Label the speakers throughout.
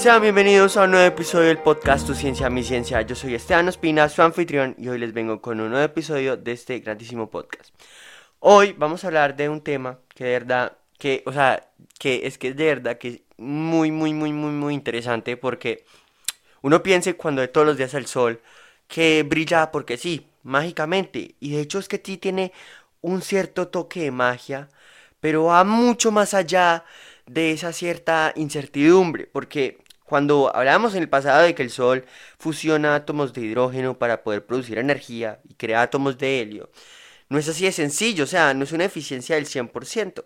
Speaker 1: Sean bienvenidos a un nuevo episodio del podcast Tu Ciencia, Mi Ciencia. Yo soy Esteban Ospina, su anfitrión, y hoy les vengo con un nuevo episodio de este grandísimo podcast. Hoy vamos a hablar de un tema que de verdad, que, o sea, que es que es de verdad que es muy, muy, muy, muy, muy interesante porque uno piensa cuando de todos los días el sol que brilla porque sí, mágicamente, y de hecho es que sí tiene un cierto toque de magia, pero va mucho más allá de esa cierta incertidumbre, porque cuando hablábamos en el pasado de que el Sol fusiona átomos de hidrógeno para poder producir energía y crea átomos de helio, no es así de sencillo, o sea, no es una eficiencia del 100%.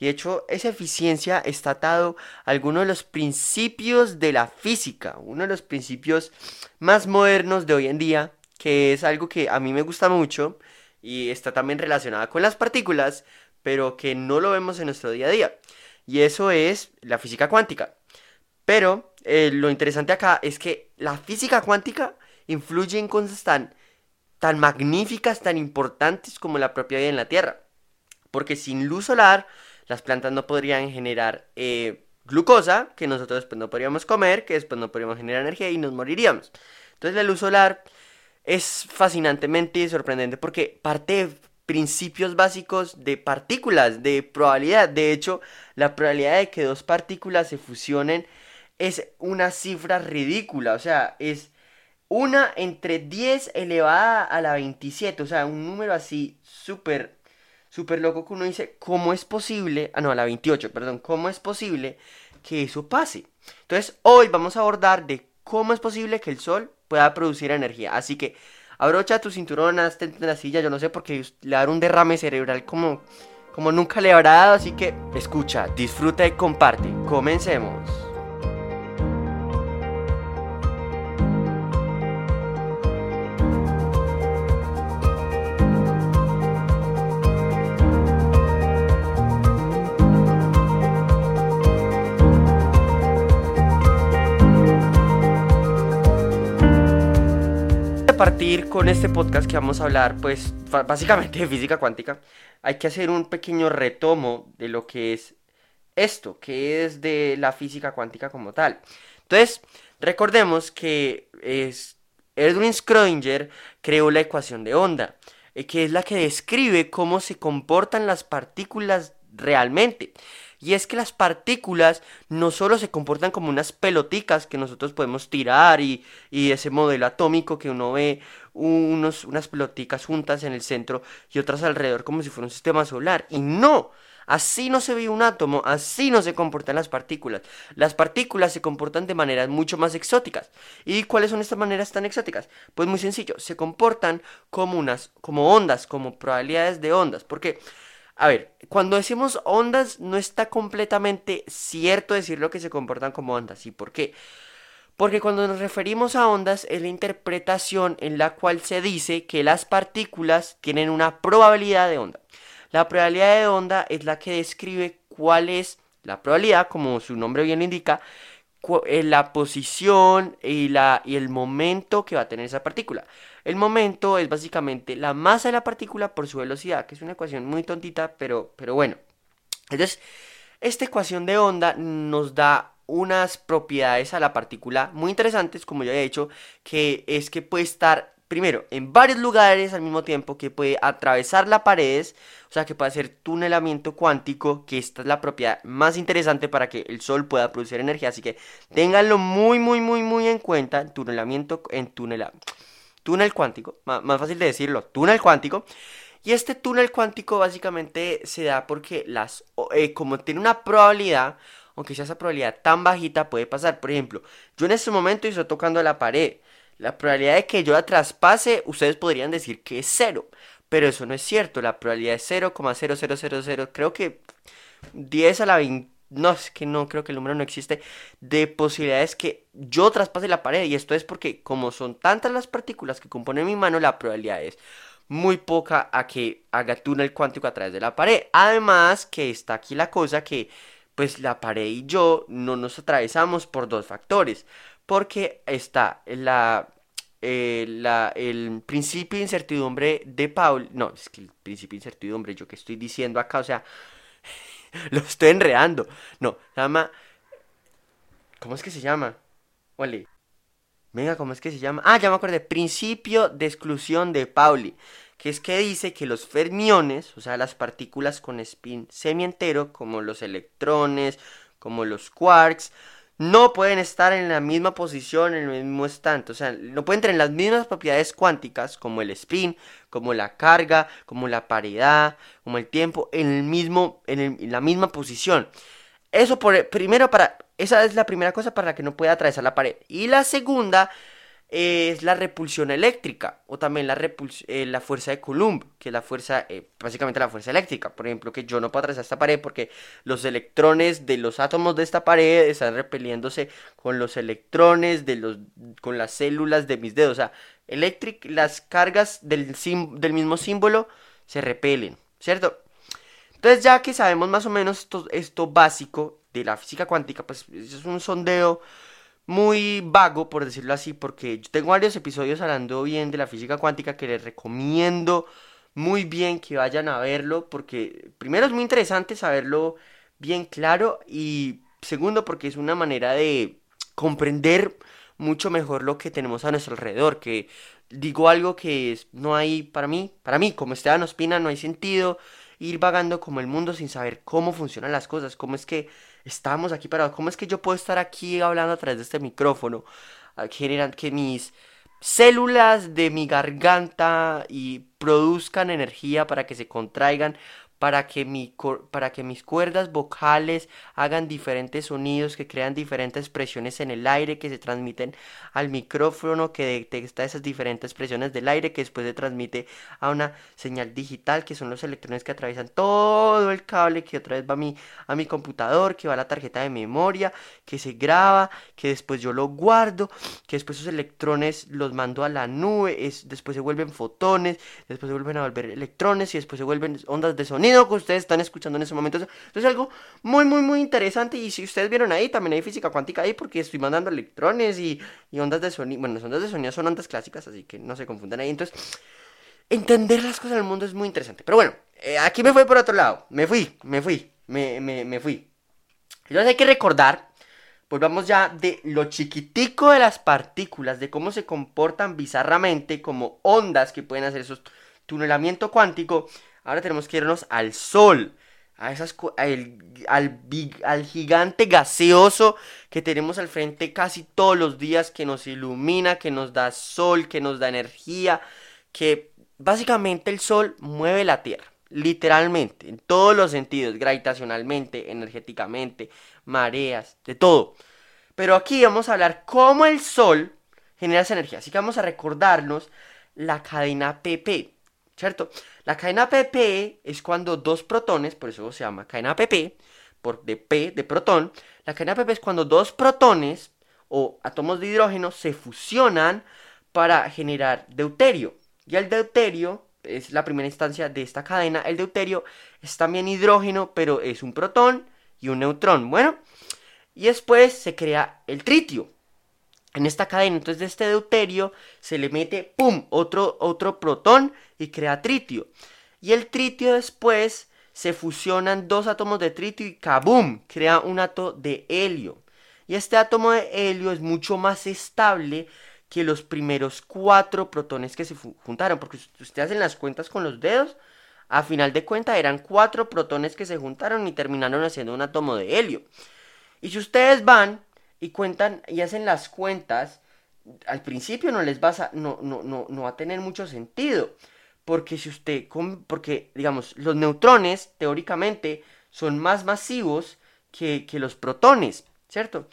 Speaker 1: Y de hecho, esa eficiencia está atado a algunos de los principios de la física, uno de los principios más modernos de hoy en día, que es algo que a mí me gusta mucho y está también relacionada con las partículas, pero que no lo vemos en nuestro día a día. Y eso es la física cuántica. Pero eh, lo interesante acá es que la física cuántica influye en cosas tan, tan magníficas, tan importantes como la propia vida en la Tierra. Porque sin luz solar, las plantas no podrían generar eh, glucosa, que nosotros después no podríamos comer, que después no podríamos generar energía y nos moriríamos. Entonces la luz solar es fascinantemente sorprendente porque parte de principios básicos de partículas, de probabilidad. De hecho, la probabilidad de que dos partículas se fusionen es una cifra ridícula. O sea, es una entre 10 elevada a la 27. O sea, un número así súper, súper loco que uno dice, ¿cómo es posible? Ah, no, a la 28, perdón. ¿Cómo es posible que eso pase? Entonces, hoy vamos a abordar de cómo es posible que el Sol pueda producir energía. Así que abrocha tu cinturón, hazte en la silla, yo no sé, porque le dar un derrame cerebral como, como nunca le habrá dado. Así que escucha, disfruta y comparte. Comencemos. Partir con este podcast que vamos a hablar, pues básicamente de física cuántica, hay que hacer un pequeño retomo de lo que es esto, que es de la física cuántica como tal. Entonces, recordemos que es Edwin Schrödinger creó la ecuación de onda, eh, que es la que describe cómo se comportan las partículas realmente. Y es que las partículas no solo se comportan como unas peloticas que nosotros podemos tirar y, ese modelo atómico que uno ve unos, unas peloticas juntas en el centro y otras alrededor como si fuera un sistema solar. Y no, así no se ve un átomo, así no se comportan las partículas. Las partículas se comportan de maneras mucho más exóticas. ¿Y cuáles son estas maneras tan exóticas? Pues muy sencillo, se comportan como unas, como ondas, como probabilidades de ondas. Porque a ver, cuando decimos ondas, no está completamente cierto decir lo que se comportan como ondas. ¿Y por qué? Porque cuando nos referimos a ondas es la interpretación en la cual se dice que las partículas tienen una probabilidad de onda. La probabilidad de onda es la que describe cuál es la probabilidad, como su nombre bien indica, la posición y, la, y el momento que va a tener esa partícula. El momento es básicamente la masa de la partícula por su velocidad, que es una ecuación muy tontita, pero, pero bueno. Entonces, esta ecuación de onda nos da unas propiedades a la partícula muy interesantes, como ya he dicho, que es que puede estar primero, en varios lugares al mismo tiempo, que puede atravesar las paredes, o sea, que puede hacer tunelamiento cuántico, que esta es la propiedad más interesante para que el Sol pueda producir energía, así que ténganlo muy, muy, muy, muy en cuenta, tunelamiento, en tunela, túnel cuántico, más, fácil de decirlo, túnel cuántico, y este túnel cuántico básicamente se da porque las, eh, como tiene una probabilidad, aunque sea esa probabilidad tan bajita, puede pasar. Por ejemplo, yo en este momento estoy tocando la pared la probabilidad de que yo la traspase, ustedes podrían decir que es cero. Pero eso no es cierto. La probabilidad es 0,0000. Creo que 10 a la 20. No, es que no, creo que el número no existe. De posibilidades que yo traspase la pared. Y esto es porque, como son tantas las partículas que componen mi mano, la probabilidad es muy poca a que haga túnel cuántico a través de la pared. Además, que está aquí la cosa que, pues, la pared y yo no nos atravesamos por dos factores porque está la, eh, la, el principio de incertidumbre de Paul. No, es que el principio de incertidumbre, yo que estoy diciendo acá, o sea, lo estoy enredando. No, se llama ¿Cómo es que se llama? Venga, ¿cómo es que se llama? Ah, ya me acordé. Principio de exclusión de Pauli. Que es que dice que los fermiones, o sea, las partículas con spin semientero, como los electrones, como los quarks, no pueden estar en la misma posición, en el mismo estante. O sea, no pueden tener las mismas propiedades cuánticas, como el spin, como la carga, como la paridad, como el tiempo, en, el mismo, en, en la misma posición. Eso por, primero para esa es la primera cosa para la que no puede atravesar la pared. Y la segunda es la repulsión eléctrica o también la, eh, la fuerza de Coulomb, que es la fuerza, eh, básicamente la fuerza eléctrica. Por ejemplo, que yo no puedo atravesar esta pared porque los electrones de los átomos de esta pared están repeliéndose con los electrones de los, con las células de mis dedos. O sea, las cargas del, del mismo símbolo se repelen, ¿cierto? Entonces ya que sabemos más o menos esto, esto básico, de la física cuántica, pues es un sondeo muy vago, por decirlo así, porque yo tengo varios episodios hablando bien de la física cuántica que les recomiendo muy bien que vayan a verlo, porque primero es muy interesante saberlo bien claro y segundo porque es una manera de comprender mucho mejor lo que tenemos a nuestro alrededor, que digo algo que no hay para mí, para mí como Esteban Ospina no hay sentido ir vagando como el mundo sin saber cómo funcionan las cosas, cómo es que estamos aquí parados. ¿Cómo es que yo puedo estar aquí hablando a través de este micrófono? Ah, generan que mis células de mi garganta y produzcan energía para que se contraigan para que, mi, para que mis cuerdas vocales hagan diferentes sonidos, que crean diferentes presiones en el aire, que se transmiten al micrófono, que detecta esas diferentes presiones del aire, que después se transmite a una señal digital, que son los electrones que atraviesan todo el cable, que otra vez va a mi, a mi computador, que va a la tarjeta de memoria, que se graba, que después yo lo guardo, que después esos electrones los mando a la nube, es, después se vuelven fotones, después se vuelven a volver electrones y después se vuelven ondas de sonido que ustedes están escuchando en ese momento. Entonces, algo muy, muy, muy interesante. Y si ustedes vieron ahí, también hay física cuántica ahí, porque estoy mandando electrones y, ondas de sonido. Bueno, las ondas de sonido son ondas clásicas, así que no se confundan ahí. Entonces, entender las cosas del mundo es muy interesante. Pero bueno, eh, aquí me fui por otro lado. Me fui, me fui, me, me, me fui. Entonces hay que recordar Volvamos ya de lo chiquitico de las partículas, de cómo se comportan bizarramente como ondas que pueden hacer esos tunelamiento cuántico, Ahora tenemos que irnos al sol. A esas, al, al, gigante gaseoso que tenemos al frente casi todos los días, que nos ilumina, que nos da sol, que nos da energía, que básicamente el sol mueve la Tierra, literalmente, en todos los sentidos, gravitacionalmente, energéticamente, mareas, de todo. Pero aquí vamos a hablar cómo el sol genera esa energía, así que vamos a recordarnos la cadena PP, ¿cierto? La cadena PP es cuando dos protones, por eso se llama cadena PP, por de P de protón. La cadena PP es cuando dos protones o átomos de hidrógeno se fusionan para generar deuterio. Y el deuterio es la primera instancia de esta cadena. El deuterio es también hidrógeno, pero es un protón y un neutrón. Bueno, y después se crea el tritio en esta cadena. Entonces de este deuterio se le mete, ¡pum!, otro, otro protón y crea tritio. Y el tritio después se fusionan dos átomos de tritio y ¡kabum!, crea un átomo de helio. Y este átomo de helio es mucho más estable que los primeros cuatro protones que se juntaron. Porque si ustedes hacen las cuentas con los dedos, a final de cuentas eran cuatro protones que se juntaron y terminaron haciendo un átomo de helio. Y si ustedes van y cuentan y hacen las cuentas, al principio no les va a, no, no, no, no va a tener mucho sentido. Porque si usted, porque digamos, los neutrones teóricamente son más masivos que, que los protones, ¿cierto?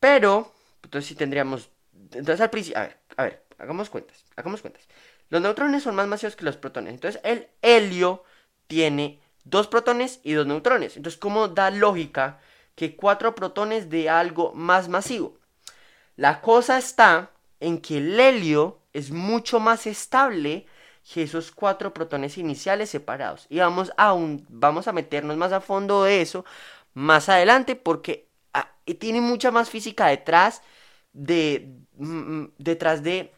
Speaker 1: Pero, entonces sí tendríamos, entonces al principio, a ver, a ver, hagamos cuentas, hagamos cuentas. Los neutrones son más masivos que los protones. Entonces el helio tiene dos protones y dos neutrones. Entonces, ¿cómo da lógica que cuatro protones de algo más masivo. La cosa está en que el helio es mucho más estable que esos cuatro protones iniciales separados. Y vamos a, vamos a meternos más a fondo de eso más adelante porque ah, tiene mucha más física detrás de, mm, mm, detrás de,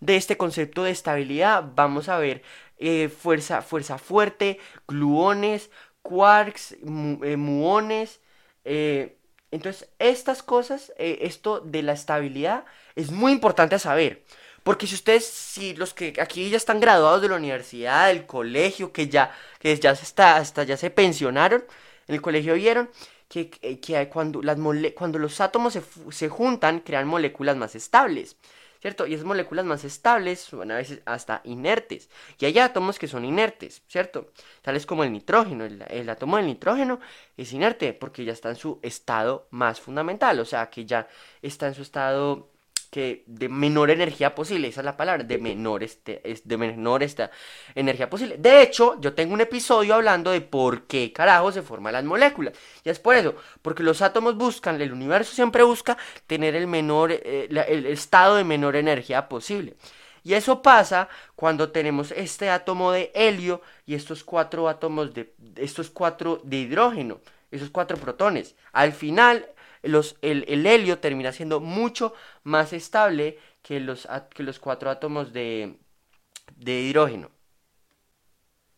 Speaker 1: de este concepto de estabilidad. Vamos a ver eh, fuerza, fuerza fuerte, gluones, quarks, eh, muones, eh, Entonces, estas cosas, eh, esto de la estabilidad, es muy importante saber. Porque si ustedes, si los que aquí ya están graduados de la universidad, del colegio, que ya, que ya se está, hasta ya se pensionaron, en el colegio vieron que, que cuando, las cuando los átomos se, se juntan, crean moléculas más estables. ¿Cierto? Y esas moléculas más estables son a veces hasta inertes. Y hay átomos que son inertes, ¿cierto? Tales como el nitrógeno. El, átomo del nitrógeno es inerte porque ya está en su estado más fundamental, o sea, que ya está en su estado que de menor energía posible, esa es la palabra, de menor, este, de menor esta energía posible. De hecho, yo tengo un episodio hablando de por qué carajo se forman las moléculas. Y es por eso, porque los átomos buscan, el universo siempre busca tener el menor, eh, el estado de menor energía posible. Y eso pasa cuando tenemos este átomo de helio y estos cuatro átomos de, estos cuatro de hidrógeno, esos cuatro protones. Al final, el, helio termina siendo mucho más estable que los, cuatro átomos de, de hidrógeno.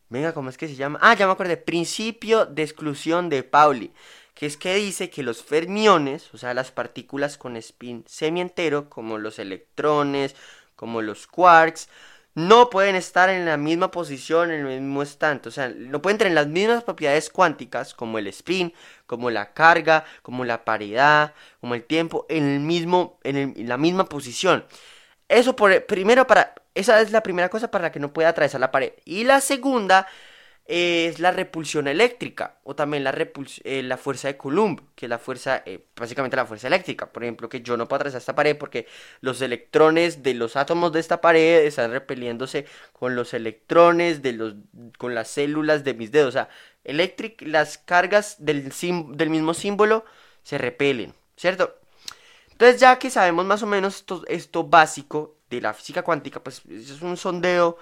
Speaker 1: Venga, ¿cómo es que se llama? Ah, ya me acordé. Principio de exclusión de Pauli. Que es que dice que los fermiones, o sea, las partículas con spin semientero, como los electrones, como los quarks, no pueden estar en la misma posición, en el mismo estante. O sea, no pueden tener las mismas propiedades cuánticas como el spin, como la carga, como la paridad, como el tiempo, en, el mismo, en, la misma posición. Eso por, primero para... Esa es la primera cosa para la que no puede atravesar la pared. Y la segunda es la repulsión eléctrica o también la, eh, la fuerza de Coulomb, que es la fuerza, eh, básicamente la fuerza eléctrica. Por ejemplo, que yo no puedo atravesar esta pared porque los electrones de los átomos de esta pared están repeliéndose con los electrones de los, con las células de mis dedos. O sea, las cargas del, del mismo símbolo se repelen, ¿cierto? Entonces ya que sabemos más o menos esto, esto básico de la física cuántica, pues es un sondeo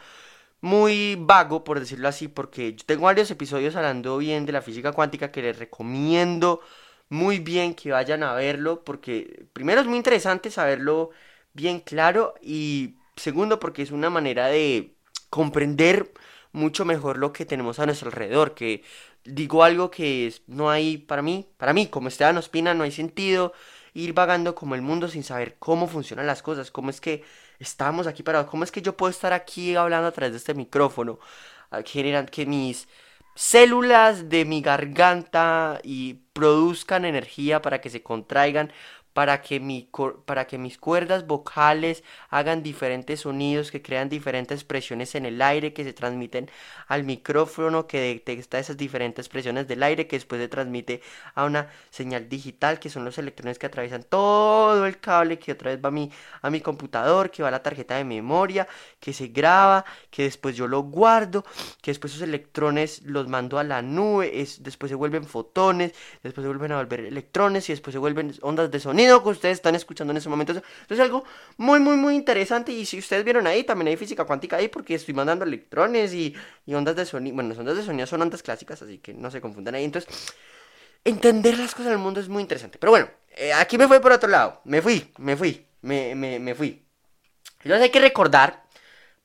Speaker 1: muy vago, por decirlo así, porque yo tengo varios episodios hablando bien de la física cuántica que les recomiendo muy bien que vayan a verlo, porque primero es muy interesante saberlo bien claro y segundo porque es una manera de comprender mucho mejor lo que tenemos a nuestro alrededor, que digo algo que no hay para mí, para mí como Esteban Ospina no hay sentido ir vagando como el mundo sin saber cómo funcionan las cosas, cómo es que estamos aquí parados, cómo es que yo puedo estar aquí hablando a través de este micrófono, generan que mis células de mi garganta y produzcan energía para que se contraigan para que, mi, para que mis cuerdas vocales hagan diferentes sonidos, que crean diferentes presiones en el aire, que se transmiten al micrófono, que detecta esas diferentes presiones del aire, que después se transmite a una señal digital, que son los electrones que atraviesan todo el cable, que otra vez va a mi, a mi computador, que va a la tarjeta de memoria, que se graba, que después yo lo guardo, que después esos electrones los mando a la nube, es, después se vuelven fotones, después se vuelven a volver electrones y después se vuelven ondas de sonido que ustedes están escuchando en ese momento. Entonces, algo muy, muy, muy interesante. Y si ustedes vieron ahí, también hay física cuántica ahí, porque estoy mandando electrones y, ondas de sonido. Bueno, las ondas de sonido son ondas clásicas, así que no se confundan ahí. Entonces, entender las cosas del mundo es muy interesante. Pero bueno, eh, aquí me fui por otro lado. Me fui, me fui, me, me, me fui. Entonces hay que recordar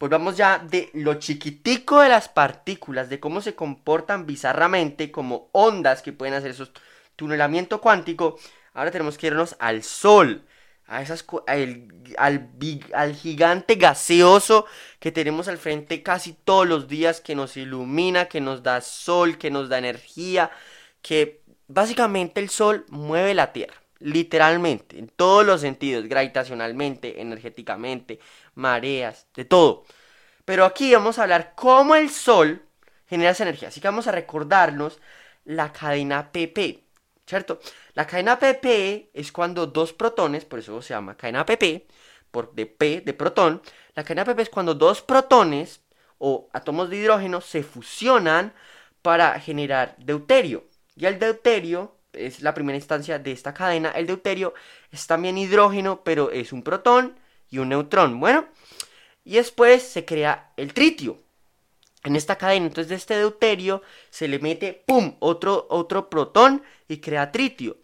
Speaker 1: pues vamos ya de lo chiquitico de las partículas, de cómo se comportan bizarramente como ondas que pueden hacer esos tunelamiento cuántico, Ahora tenemos que irnos al sol. A esas, al, al, gigante gaseoso que tenemos al frente casi todos los días, que nos ilumina, que nos da sol, que nos da energía, que básicamente el sol mueve la Tierra, literalmente, en todos los sentidos, gravitacionalmente, energéticamente, mareas, de todo. Pero aquí vamos a hablar cómo el sol genera esa energía, así que vamos a recordarnos la cadena PP. ¿Cierto? La cadena PP es cuando dos protones, por eso se llama cadena PP, por de P de protón, la cadena PP es cuando dos protones o átomos de hidrógeno se fusionan para generar deuterio. Y el deuterio es la primera instancia de esta cadena. El deuterio es también hidrógeno, pero es un protón y un neutrón. Bueno, y después se crea el tritio en esta cadena. Entonces de este deuterio se le mete, ¡pum!, otro, otro protón y crea tritio.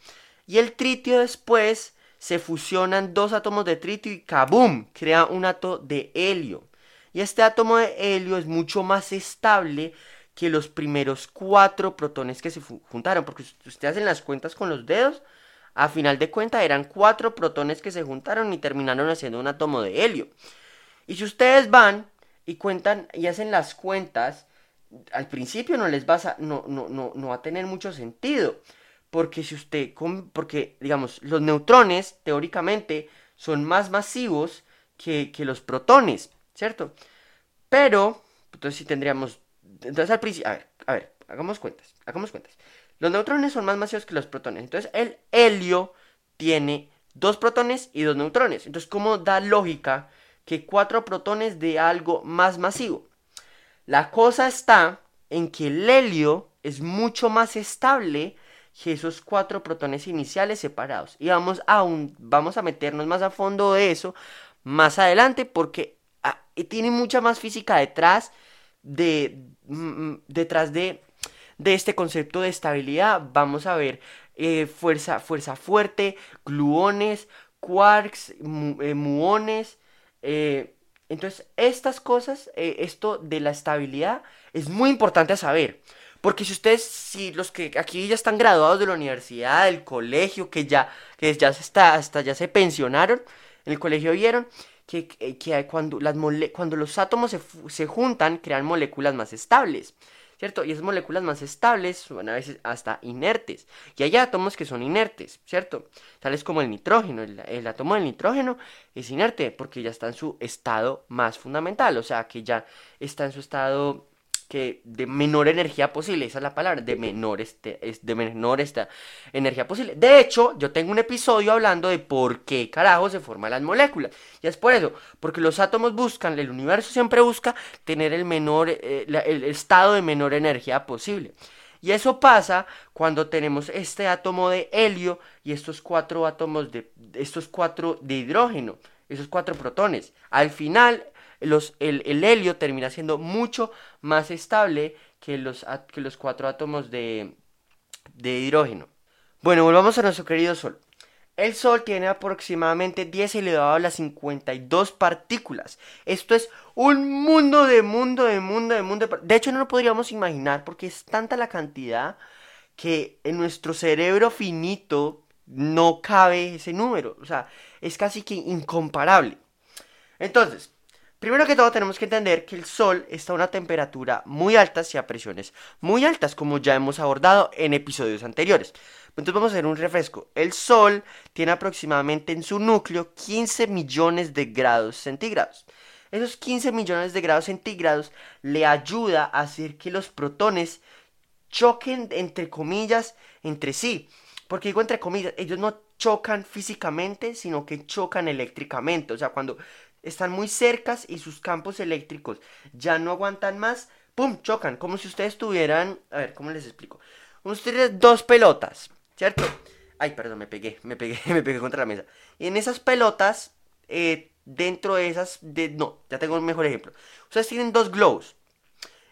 Speaker 1: Y el tritio después se fusionan dos átomos de tritio y ¡kabum!, crea un átomo de helio. Y este átomo de helio es mucho más estable que los primeros cuatro protones que se juntaron. Porque si ustedes hacen las cuentas con los dedos, a final de cuentas eran cuatro protones que se juntaron y terminaron haciendo un átomo de helio. Y si ustedes van y cuentan y hacen las cuentas, al principio no les va a, no, no, no, no va a tener mucho sentido. Porque si usted, porque digamos, los neutrones teóricamente son más masivos que, que los protones, ¿cierto? Pero, entonces sí tendríamos, entonces al principio, a ver, a ver, hagamos cuentas, hagamos cuentas. Los neutrones son más masivos que los protones. Entonces el helio tiene dos protones y dos neutrones. Entonces, ¿cómo da lógica que cuatro protones de algo más masivo? La cosa está en que el helio es mucho más estable que esos cuatro protones iniciales separados. Y vamos a, vamos a meternos más a fondo de eso más adelante porque ah, tiene mucha más física detrás de, mm, detrás de de este concepto de estabilidad vamos a ver eh, fuerza, fuerza fuerte, gluones, quarks, eh, muones. Eh, entonces, estas cosas, esto de la estabilidad, es muy importante saber. Porque si ustedes, si los que aquí ya están graduados de la universidad, del colegio, que ya, que ya se está, hasta ya se pensionaron, en el colegio vieron que, cuando, los átomos se juntan, crean moléculas más estables. ¿Cierto? Y esas moléculas más estables son a veces hasta inertes. Y hay átomos que son inertes, ¿cierto? Tales como el nitrógeno. El, el, átomo del nitrógeno es inerte porque ya está en su estado más fundamental, o sea, que ya está en su estado que de menor energía posible, esa es la palabra, de menor, este, de menor esta energía posible. De hecho, yo tengo un episodio hablando de por qué carajo se forman las moléculas. Y es por eso, porque los átomos buscan, el universo siempre busca tener el menor, eh, el estado de menor energía posible. Y eso pasa cuando tenemos este átomo de helio y estos cuatro átomos de, estos cuatro de hidrógeno, esos cuatro protones. Al final, el, helio termina siendo mucho más estable que los, cuatro átomos de, de hidrógeno. Bueno, volvamos a nuestro querido Sol. El Sol tiene aproximadamente 10 elevado a las 52 partículas. Esto es un mundo de mundo de mundo de mundo. De, de hecho, no lo podríamos imaginar porque es tanta la cantidad que en nuestro cerebro finito no cabe ese número. O sea, es casi que incomparable. Entonces, Primero que todo tenemos que entender que el Sol está a una temperatura muy alta y a presiones muy altas, como ya hemos abordado en episodios anteriores. Entonces vamos a hacer un refresco. El Sol tiene aproximadamente en su núcleo 15 millones de grados centígrados. Esos 15 millones de grados centígrados le ayuda a hacer que los protones choquen entre comillas entre sí. Porque digo entre comillas, ellos no chocan físicamente, sino que chocan eléctricamente. O sea, cuando están muy cercas y sus campos eléctricos ya no aguantan más, ¡pum! chocan, como si ustedes tuvieran, a ver, ¿cómo les explico? Ustedes dos pelotas, ¿cierto? Ay, perdón, me pegué, me pegué, me pegué contra la mesa. Y en esas pelotas, eh, dentro de esas, de, no, ya tengo un mejor ejemplo. Ustedes tienen dos globos.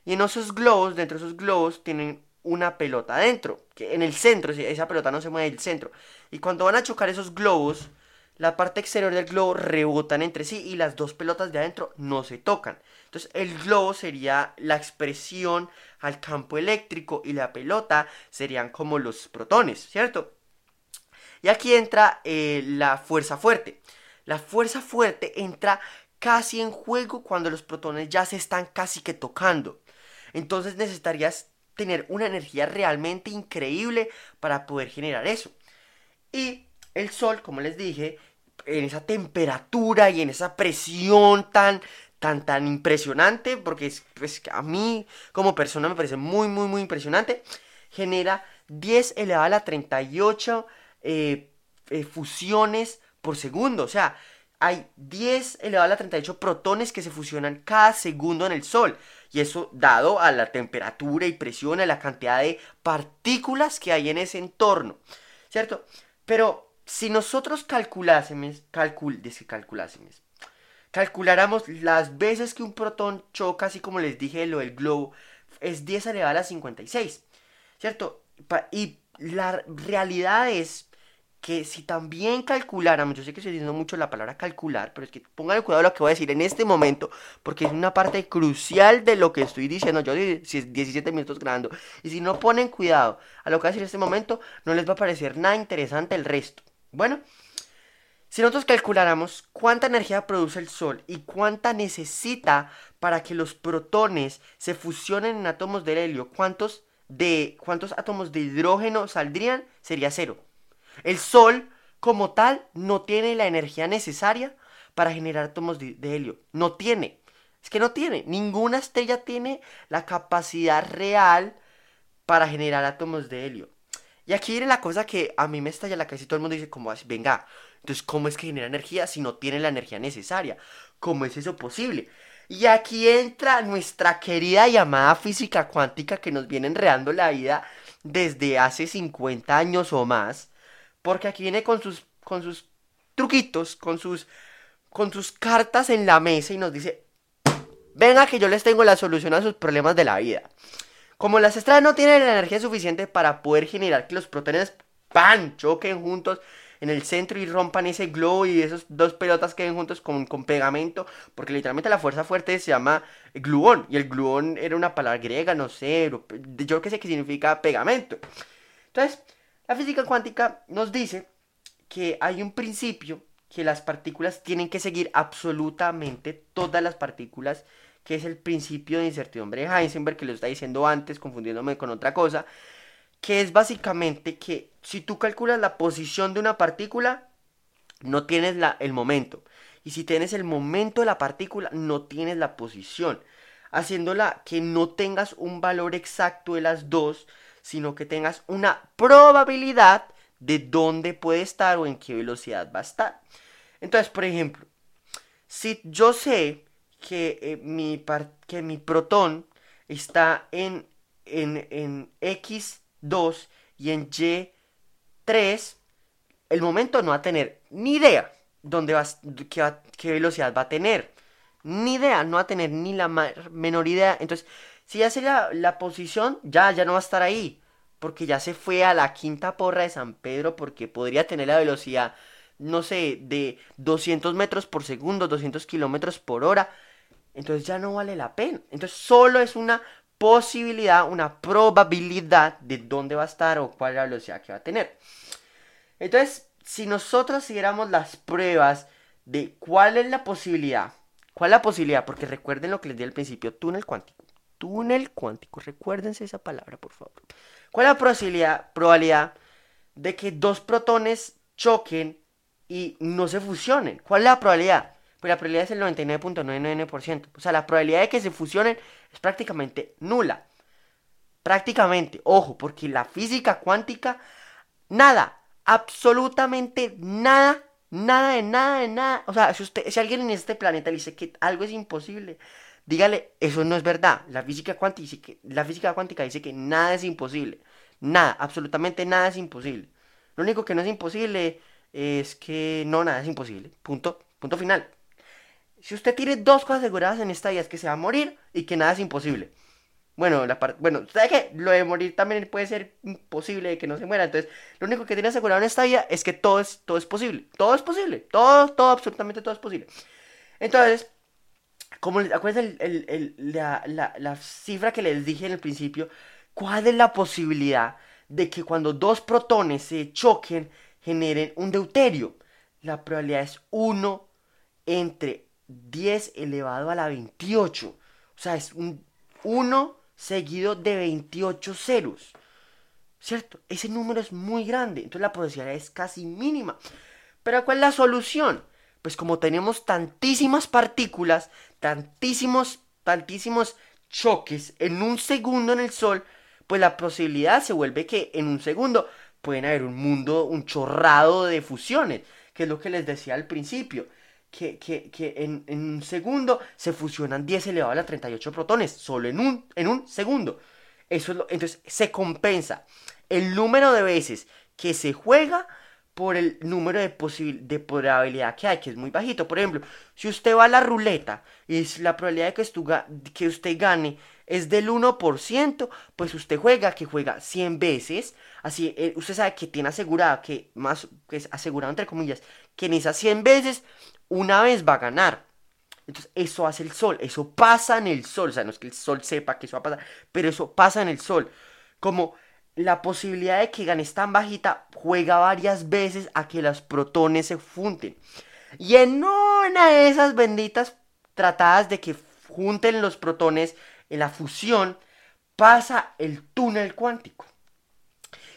Speaker 1: Y en esos globos, dentro de esos globos, tienen una pelota adentro. Que en el centro, esa pelota no se mueve del centro. Y cuando van a chocar esos globos, la parte exterior del globo rebotan entre sí y las dos pelotas de adentro no se tocan. Entonces el globo sería la expresión al campo eléctrico y la pelota serían como los protones, ¿cierto? Y aquí entra eh, la fuerza fuerte. La fuerza fuerte entra casi en juego cuando los protones ya se están casi que tocando. Entonces necesitarías tener una energía realmente increíble para poder generar eso. Y el Sol, como les dije, en esa temperatura y en esa presión tan, tan, tan impresionante, porque es, pues, a mí como persona me parece muy, muy, muy impresionante, genera 10 elevado a la 38 eh, eh, fusiones por segundo. O sea, hay 10 elevado a la 38 protones que se fusionan cada segundo en el Sol. Y eso dado a la temperatura y presión, a la cantidad de partículas que hay en ese entorno. ¿Cierto? Pero si nosotros calculásemos, calcul, calculásemos, calculáramos las veces que un protón choca, así como les dije lo del globo, es 10 elevado a la 56, ¿cierto? Y la realidad es que si también calculáramos, yo sé que estoy diciendo mucho la palabra calcular, pero es que pongan cuidado lo que voy a decir en este momento, porque es una parte crucial de lo que estoy diciendo. Yo si es 17 minutos grabando, y si no ponen cuidado a lo que voy a decir en este momento, no les va a parecer nada interesante el resto. Bueno, si nosotros calculáramos cuánta energía produce el Sol y cuánta necesita para que los protones se fusionen en átomos de helio, ¿cuántos, de, cuántos átomos de hidrógeno saldrían? Sería cero. El Sol, como tal, no tiene la energía necesaria para generar átomos de, helio. No tiene. Es que no tiene. Ninguna estrella tiene la capacidad real para generar átomos de helio. Y aquí viene la cosa que a mí me estalla la cabeza y todo el mundo dice, como venga, entonces, ¿cómo es que genera energía si no tiene la energía necesaria? ¿Cómo es eso posible? Y aquí entra nuestra querida llamada física cuántica que nos viene enredando la vida desde hace 50 años o más porque aquí viene con sus, con sus truquitos, con sus, con sus cartas en la mesa y nos dice, venga que yo les tengo la solución a sus problemas de la vida. Como las estrellas no tienen la energía suficiente para poder generar que los protones ¡pam! choquen juntos en el centro y rompan ese globo y esas dos pelotas queden juntos con, con pegamento, porque literalmente la fuerza fuerte se llama gluón, y el gluón era una palabra griega, no sé, yo que sé que significa pegamento. Entonces, la física cuántica nos dice que hay un principio que las partículas tienen que seguir absolutamente todas las partículas, que es el principio de incertidumbre de Heisenberg, que lo está diciendo antes, confundiéndome con otra cosa, que es básicamente que si tú calculas la posición de una partícula, no tienes el momento. Y si tienes el momento de la partícula, no tienes la posición. Haciéndola que no tengas un valor exacto de las dos, sino que tengas una probabilidad de dónde puede estar o en qué velocidad va a estar. Entonces, por ejemplo, si yo sé que, eh, mi, que mi protón está en, en, X2 y en Y3, el momento no va a tener ni idea dónde va, qué, qué velocidad va a tener. Ni idea, no va a tener ni la menor idea. Entonces, si ya sería la posición, ya, ya no va a estar ahí. Porque ya se fue a la quinta porra de San Pedro porque podría tener la velocidad, no sé, de 200 metros por segundo, 200 kilómetros por hora. Entonces ya no vale la pena. Entonces solo es una posibilidad, una probabilidad de dónde va a estar o cuál es la velocidad que va a tener. Entonces, si nosotros siguiéramos las pruebas de cuál es la posibilidad, cuál es la posibilidad, porque recuerden lo que les di al principio, túnel cuántico túnel cuántico. Recuérdense esa palabra, por favor. ¿Cuál es la probabilidad, probabilidad de que dos protones choquen y no se fusionen? ¿Cuál es la probabilidad? Pues la probabilidad es el 99.99%. O sea, la probabilidad de que se fusionen es prácticamente nula. Prácticamente, ojo, porque la física cuántica, nada, absolutamente nada, nada de nada de nada. O sea, si, usted, si alguien en este planeta dice que algo es imposible, dígale, eso no es verdad. La física cuántica dice que, la física cuántica dice que nada es imposible. Nada, absolutamente nada es imposible. Lo único que no es imposible es que no, nada es imposible. Punto, punto final. Si usted tiene dos cosas aseguradas en esta vida es que se va a morir y que nada es imposible. Bueno, la parte, bueno, ¿sabe qué? Lo de morir también puede ser imposible de que no se muera. Entonces, lo único que tiene asegurado en esta vida es que todo es, todo es posible. Todo es posible. Todo, todo, absolutamente todo es posible. Entonces, como acuérdense el, la, cifra que les dije en el principio, ¿cuál es la posibilidad de que cuando dos protones se choquen generen un deuterio? La probabilidad es 1 entre 10 elevado a la 28. O sea, es un 1 seguido de 28 ceros. ¿Cierto? Ese número es muy grande. Entonces la posibilidad es casi mínima. Pero ¿cuál es la solución? pues como tenemos tantísimas partículas, tantísimos, tantísimos choques en un segundo en el Sol, pues la posibilidad se vuelve que en un segundo pueden haber un mundo, un chorrado de fusiones, que es lo que les decía al principio. Que, en, un segundo se fusionan 10 elevado a la 38 protones, solo en un, en un segundo. Eso es lo, entonces se compensa el número de veces que se juega por el número de, de probabilidad que hay, que es muy bajito. Por ejemplo, si usted va a la ruleta y la probabilidad de que, que usted gane es del 1%, pues usted juega, que juega 100 veces, así eh, usted sabe que tiene asegurado, que más, que es asegurado entre comillas, que en esas 100 veces, una vez va a ganar. Entonces, eso hace el sol, eso pasa en el sol, o sea, no es que el sol sepa que eso va a pasar, pero eso pasa en el sol. Como la posibilidad de que gane es tan bajita, juega varias veces a que los protones se junten. Y en una de esas benditas tratadas de que junten los protones en la fusión, pasa el túnel cuántico.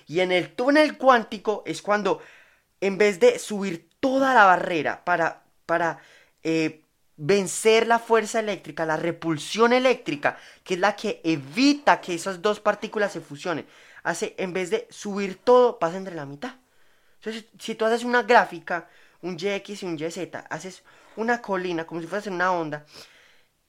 Speaker 1: Y en el túnel cuántico es cuando, en vez de subir toda la barrera para, para eh, vencer la fuerza eléctrica, la repulsión eléctrica, que es la que evita que esas dos partículas se fusionen, hace, en vez de subir todo, pasa entre la mitad. Entonces, si tú haces una gráfica, un YX y un YZ, haces una colina como si fueras en una onda,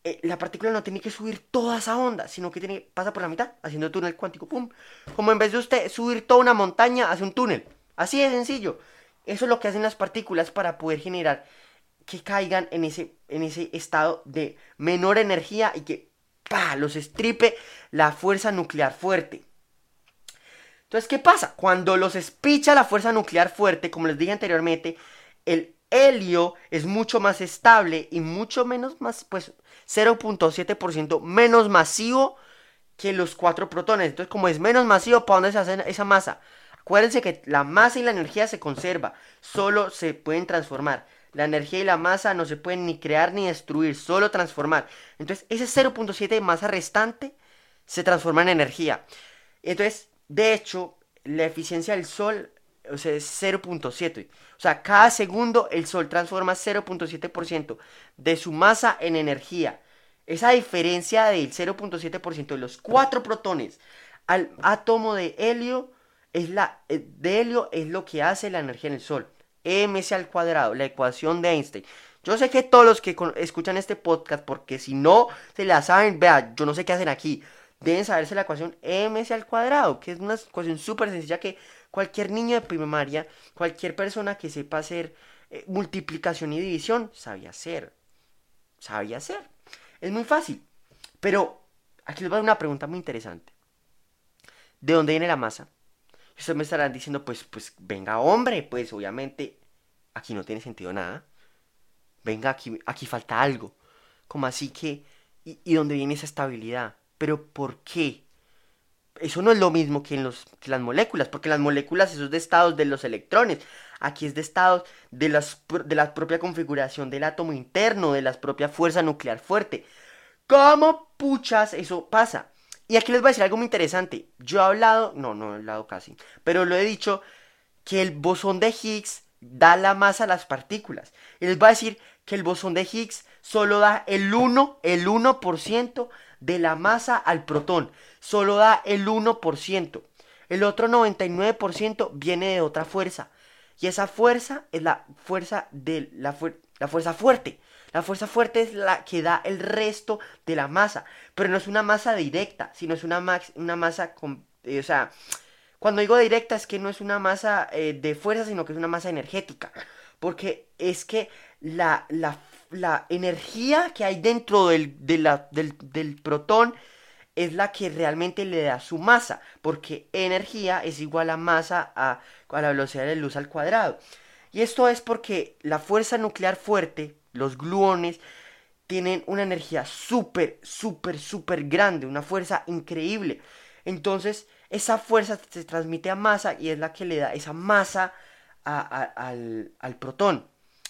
Speaker 1: eh, la partícula no tiene que subir toda esa onda, sino que tiene, pasa por la mitad, haciendo túnel cuántico, pum. Como en vez de usted subir toda una montaña, hace un túnel. Así de sencillo. Eso es lo que hacen las partículas para poder generar que caigan en ese, en ese estado de menor energía y que ¡pa! los estripe la fuerza nuclear fuerte. Entonces, ¿qué pasa? Cuando los espicha la fuerza nuclear fuerte, como les dije anteriormente, el helio es mucho más estable y mucho menos más, pues 0.7% menos masivo que los cuatro protones. Entonces, como es menos masivo, ¿para dónde se hace esa masa? Acuérdense que la masa y la energía se conserva, solo se pueden transformar. La energía y la masa no se pueden ni crear ni destruir, solo transformar. Entonces, ese 0.7 de masa restante se transforma en energía. Entonces, de hecho, la eficiencia del Sol o sea, es 0.7. O sea, cada segundo el Sol transforma 0.7% de su masa en energía. Esa diferencia del 0.7% de los cuatro protones al átomo de helio es la eh, de helio es lo que hace la energía en el Sol. ms al cuadrado, la ecuación de Einstein. Yo sé que todos los que escuchan este podcast, porque si no se la saben, vea, yo no sé qué hacen aquí. Deben saberse la ecuación ms al cuadrado, que es una ecuación súper sencilla que Cualquier niño de primaria, cualquier persona que sepa hacer eh, multiplicación y división, sabía hacer. Sabía hacer. Es muy fácil. Pero aquí les voy a dar una pregunta muy interesante. ¿De dónde viene la masa? Ustedes me estarán diciendo, pues, pues, venga, hombre, pues obviamente aquí no tiene sentido nada. Venga, aquí, aquí falta algo. Como así que, ¿y, ¿y dónde viene esa estabilidad? Pero ¿por qué? Eso no es lo mismo que en los, las moléculas, porque las moléculas esos de estados de los electrones. Aquí es de estados de, las, de la propia configuración del átomo interno, de la propia fuerza nuclear fuerte. ¿Cómo puchas eso pasa? Y aquí les voy a decir algo muy interesante. Yo he hablado, no, no he hablado casi, pero lo he dicho, que el bosón de Higgs da la masa a las partículas. Y les voy a decir que el bosón de Higgs solo da el 1, el 1% de la masa al protón. Solo da el 1%. El otro 99% viene de otra fuerza. Y esa fuerza es la fuerza de la, la fuerza fuerte. La fuerza fuerte es la que da el resto de la masa. Pero no es una masa directa, sino es una, una masa... Eh, o sea, cuando digo directa es que no es una masa eh, de fuerza, sino que es una masa energética. Porque es que la, la la energía que hay dentro del, del, protón es la que realmente le da su masa, porque energía es igual a masa a, a, la velocidad de luz al cuadrado. Y esto es porque la fuerza nuclear fuerte, los gluones, tienen una energía súper, súper, súper grande, una fuerza increíble. Entonces, esa fuerza se transmite a masa y es la que le da esa masa al, al protón.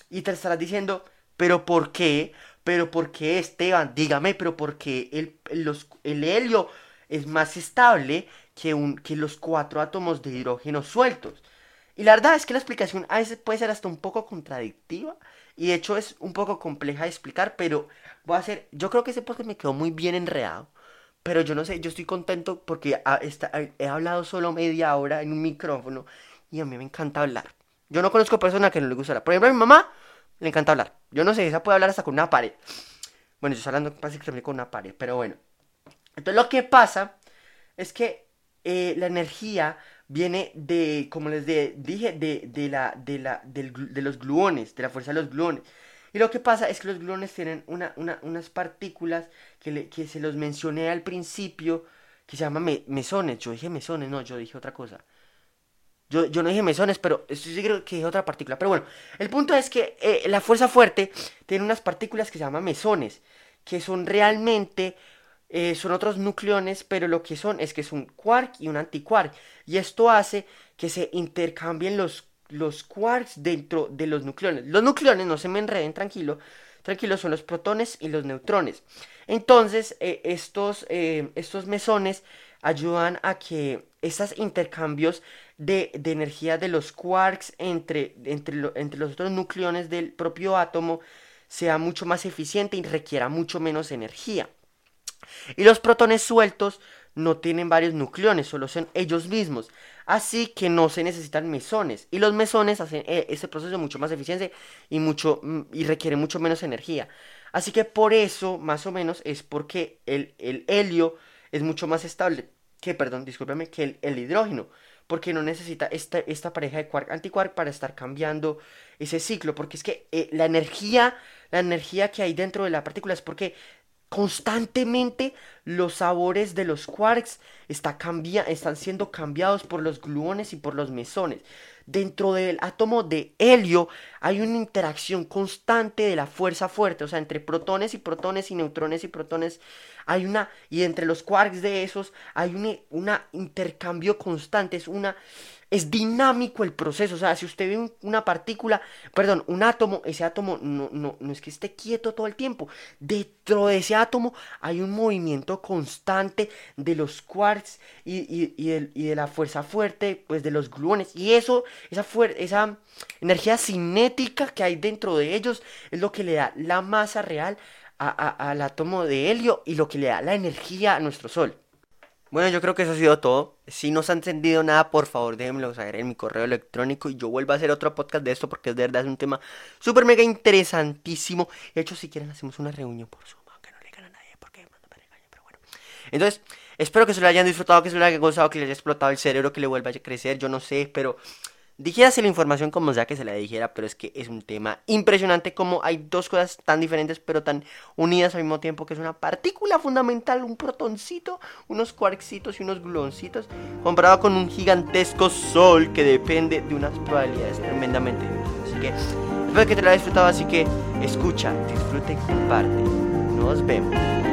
Speaker 1: Y te estarás diciendo, ¿Pero por qué? ¿Pero por qué, Esteban? Dígame, ¿pero por qué el, el helio es más estable que, un, que los cuatro átomos de hidrógeno sueltos? Y la verdad es que la explicación a veces puede ser hasta un poco contradictiva y de hecho es un poco compleja de explicar, pero voy a hacer, yo creo que ese podcast me quedó muy bien enredado, pero yo no sé, yo estoy contento porque he hablado solo media hora en un micrófono y a mí me encanta hablar. Yo no conozco personas que no les gusta hablar. Por ejemplo, a mi mamá le encanta hablar. Yo no sé, esa puede hablar hasta con una pared. Bueno, yo estoy hablando básicamente con una pared, pero bueno. Entonces lo que pasa es que eh, la energía viene de, como les dije, de, la, de, la, de los gluones, de la fuerza de los gluones. Y lo que pasa es que los gluones tienen una, unas partículas que, que, se los mencioné al principio, que se llaman mesones. Yo dije mesones, no, yo dije otra cosa. Yo, yo no dije mesones, pero estoy seguro que dije otra partícula. Pero bueno, el punto es que eh, la fuerza fuerte tiene unas partículas que se llaman mesones, que son realmente, eh, son otros nucleones, pero lo que son es que es un quark y un antiquark. Y esto hace que se intercambien los los quarks dentro de los nucleones. Los nucleones, no se me enreden, tranquilo, tranquilo, son los protones y los neutrones. Entonces, eh, estos, estos mesones ayudan a que estos intercambios de, energía de los quarks entre, entre, entre los otros nucleones del propio átomo sea mucho más eficiente y requiera mucho menos energía. Y los protones sueltos no tienen varios nucleones, solo son ellos mismos. Así que no se necesitan mesones. Y los mesones hacen eh, ese proceso mucho más eficiente y, mucho, mm, y requiere mucho menos energía. Así que por eso, más o menos, es porque el, helio es mucho más estable que, perdón, discúlpeme, que el, hidrógeno. Porque no necesita esta, esta pareja de quark antiquark para estar cambiando ese ciclo. Porque es que eh, la energía, la energía que hay dentro de la partícula es porque constantemente los sabores de los quarks está están siendo cambiados por los gluones y por los mesones. Dentro del átomo de helio hay una interacción constante de la fuerza fuerte, o sea, entre protones y protones y neutrones y protones hay una, y entre los quarks de esos hay un una intercambio constante, es una, es dinámico el proceso. O sea, si usted ve una partícula, perdón, un átomo, ese átomo no, no, no, es que esté quieto todo el tiempo. Dentro de ese átomo hay un movimiento constante de los quarks y, y, y, de la fuerza fuerte, pues de los gluones. Y eso, esa, esa energía cinética que hay dentro de ellos es lo que le da la masa real al átomo de helio y lo que le da la energía a nuestro Sol. Bueno, yo creo que eso ha sido todo. Si no se ha entendido nada, por favor déjenmelo saber en mi correo electrónico y yo vuelvo a hacer otro podcast de esto porque es de verdad es un tema súper mega interesantísimo. De hecho, si quieren hacemos una reunión por Zoom, aunque no le digan a nadie porque me regañen, pero bueno. Entonces, espero que se lo hayan disfrutado, que se lo hayan gozado, que les haya explotado el cerebro, que le vuelva a crecer, yo no sé, pero Dijérase la información como sea que se la dijera, pero es que es un tema impresionante como hay dos cosas tan diferentes pero tan unidas al mismo tiempo que es una partícula fundamental, un protoncito, unos quarksitos y unos gluoncitos, comparado con un gigantesco sol que depende de unas probabilidades tremendamente Así que espero que te lo hayas disfrutado, así que escucha, disfruta y comparte. Nos vemos.